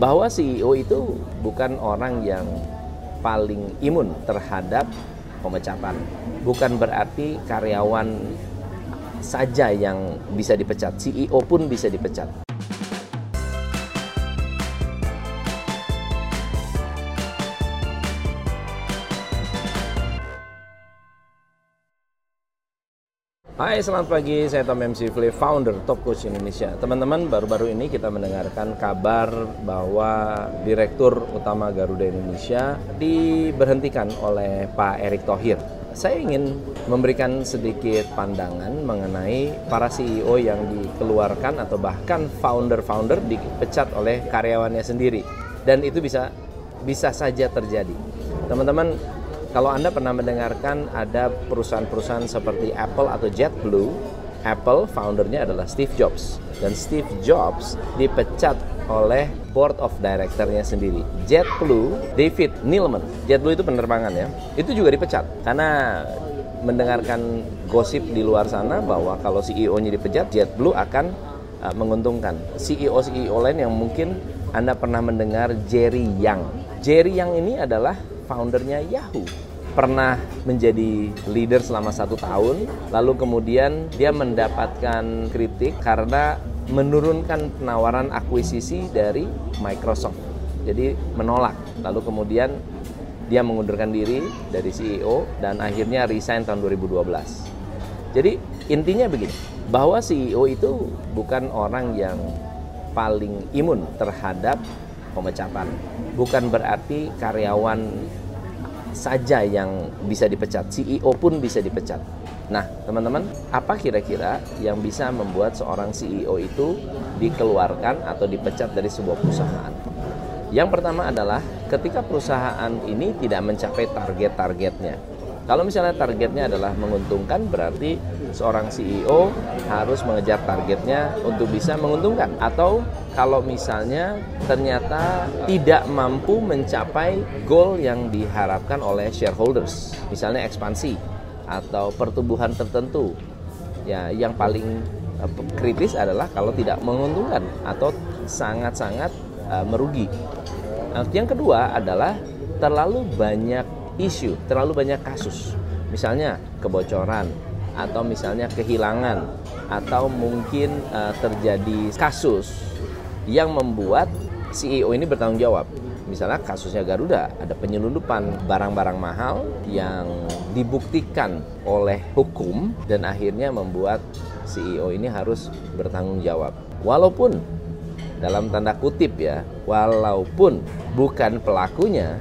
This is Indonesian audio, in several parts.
bahwa CEO itu bukan orang yang paling imun terhadap pemecatan. Bukan berarti karyawan saja yang bisa dipecat, CEO pun bisa dipecat. Hai, selamat pagi. Saya Tom MC Flip, founder Top Coach Indonesia. Teman-teman, baru-baru ini kita mendengarkan kabar bahwa Direktur Utama Garuda Indonesia diberhentikan oleh Pak Erick Thohir. Saya ingin memberikan sedikit pandangan mengenai para CEO yang dikeluarkan atau bahkan founder-founder dipecat oleh karyawannya sendiri. Dan itu bisa bisa saja terjadi. Teman-teman, kalau Anda pernah mendengarkan ada perusahaan-perusahaan seperti Apple atau JetBlue, Apple foundernya adalah Steve Jobs dan Steve Jobs dipecat oleh board of directornya sendiri. JetBlue, David Neeleman, JetBlue itu penerbangan ya, itu juga dipecat karena mendengarkan gosip di luar sana bahwa kalau CEO-nya dipecat, JetBlue akan uh, menguntungkan. CEO-CEO lain yang mungkin Anda pernah mendengar Jerry Yang. Jerry Yang ini adalah foundernya Yahoo pernah menjadi leader selama satu tahun lalu kemudian dia mendapatkan kritik karena menurunkan penawaran akuisisi dari Microsoft. Jadi menolak. Lalu kemudian dia mengundurkan diri dari CEO dan akhirnya resign tahun 2012 jadi intinya begini bahwa CEO itu bukan orang yang paling imun terhadap pemecatan. Bukan berarti karyawan saja yang bisa dipecat, CEO pun bisa dipecat. Nah, teman-teman, apa kira-kira yang bisa membuat seorang CEO itu dikeluarkan atau dipecat dari sebuah perusahaan? Yang pertama adalah ketika perusahaan ini tidak mencapai target-targetnya. Kalau misalnya targetnya adalah menguntungkan, berarti seorang CEO harus mengejar targetnya untuk bisa menguntungkan. Atau kalau misalnya ternyata tidak mampu mencapai goal yang diharapkan oleh shareholders, misalnya ekspansi atau pertumbuhan tertentu, ya yang paling eh, kritis adalah kalau tidak menguntungkan atau sangat-sangat uh, merugi. Yang kedua adalah terlalu banyak isu, terlalu banyak kasus. Misalnya kebocoran atau misalnya kehilangan atau mungkin uh, terjadi kasus yang membuat CEO ini bertanggung jawab. Misalnya kasusnya Garuda, ada penyelundupan barang-barang mahal yang dibuktikan oleh hukum dan akhirnya membuat CEO ini harus bertanggung jawab. Walaupun dalam tanda kutip ya, walaupun bukan pelakunya,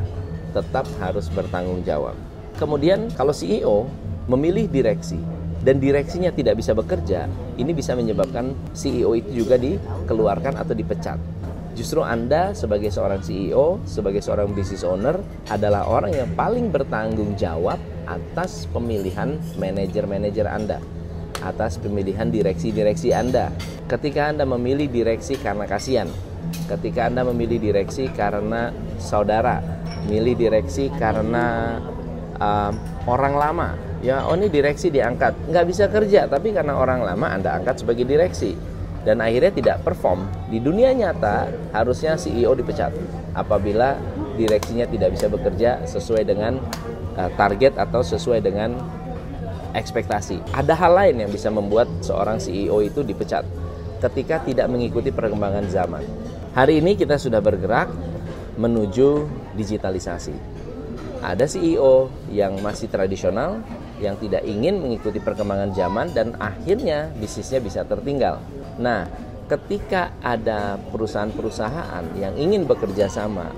tetap harus bertanggung jawab. Kemudian kalau CEO memilih direksi dan direksinya tidak bisa bekerja, ini bisa menyebabkan CEO itu juga dikeluarkan atau dipecat. Justru Anda sebagai seorang CEO, sebagai seorang business owner adalah orang yang paling bertanggung jawab atas pemilihan manajer-manajer Anda, atas pemilihan direksi-direksi Anda. Ketika Anda memilih direksi karena kasihan, ketika Anda memilih direksi karena saudara, milih direksi karena uh, orang lama. Ya oh ini direksi diangkat. Nggak bisa kerja tapi karena orang lama anda angkat sebagai direksi. Dan akhirnya tidak perform. Di dunia nyata harusnya CEO dipecat. Apabila direksinya tidak bisa bekerja sesuai dengan uh, target atau sesuai dengan ekspektasi. Ada hal lain yang bisa membuat seorang CEO itu dipecat ketika tidak mengikuti perkembangan zaman. Hari ini kita sudah bergerak menuju digitalisasi. Ada CEO yang masih tradisional, yang tidak ingin mengikuti perkembangan zaman dan akhirnya bisnisnya bisa tertinggal. Nah, ketika ada perusahaan-perusahaan yang ingin bekerja sama,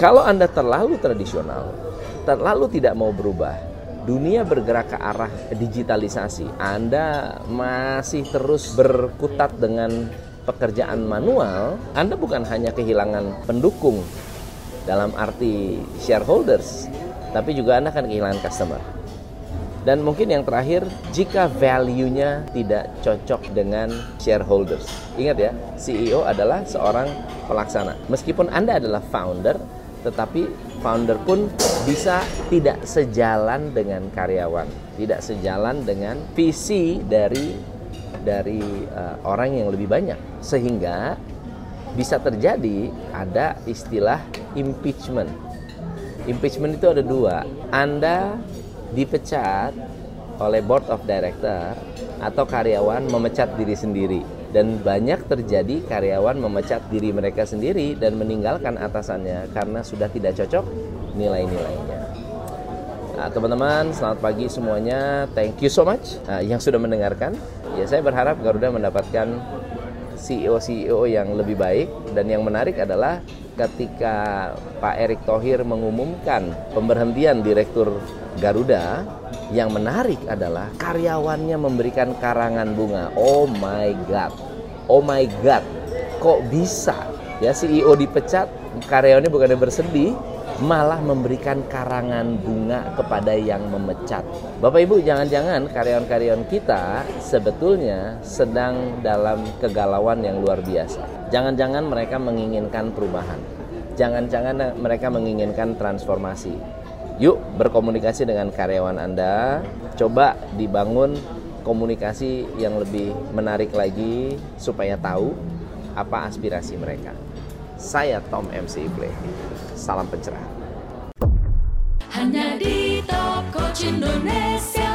kalau Anda terlalu tradisional, terlalu tidak mau berubah, dunia bergerak ke arah digitalisasi, Anda masih terus berkutat dengan pekerjaan manual, Anda bukan hanya kehilangan pendukung dalam arti shareholders, tapi juga Anda akan kehilangan customer. Dan mungkin yang terakhir, jika value-nya tidak cocok dengan shareholders. Ingat ya, CEO adalah seorang pelaksana. Meskipun Anda adalah founder, tetapi founder pun bisa tidak sejalan dengan karyawan, tidak sejalan dengan visi dari dari uh, orang yang lebih banyak. Sehingga bisa terjadi ada istilah impeachment. Impeachment itu ada dua. Anda dipecat oleh board of director atau karyawan memecat diri sendiri dan banyak terjadi karyawan memecat diri mereka sendiri dan meninggalkan atasannya karena sudah tidak cocok nilai-nilainya. Nah, teman-teman, selamat pagi semuanya. Thank you so much nah, yang sudah mendengarkan. Ya, saya berharap Garuda mendapatkan CEO-CEO yang lebih baik dan yang menarik adalah ketika Pak Erick Thohir mengumumkan pemberhentian direktur Garuda, yang menarik adalah karyawannya memberikan karangan bunga. Oh my god. Oh my god. Kok bisa? Ya CEO dipecat, karyawannya bukannya bersedih, malah memberikan karangan bunga kepada yang memecat. Bapak Ibu, jangan-jangan karyawan-karyawan kita sebetulnya sedang dalam kegalauan yang luar biasa. Jangan-jangan mereka menginginkan perubahan. Jangan-jangan mereka menginginkan transformasi Yuk berkomunikasi dengan karyawan Anda, coba dibangun komunikasi yang lebih menarik lagi supaya tahu apa aspirasi mereka. Saya Tom MC Play. Salam pencerahan. Hanya di Top Coach Indonesia.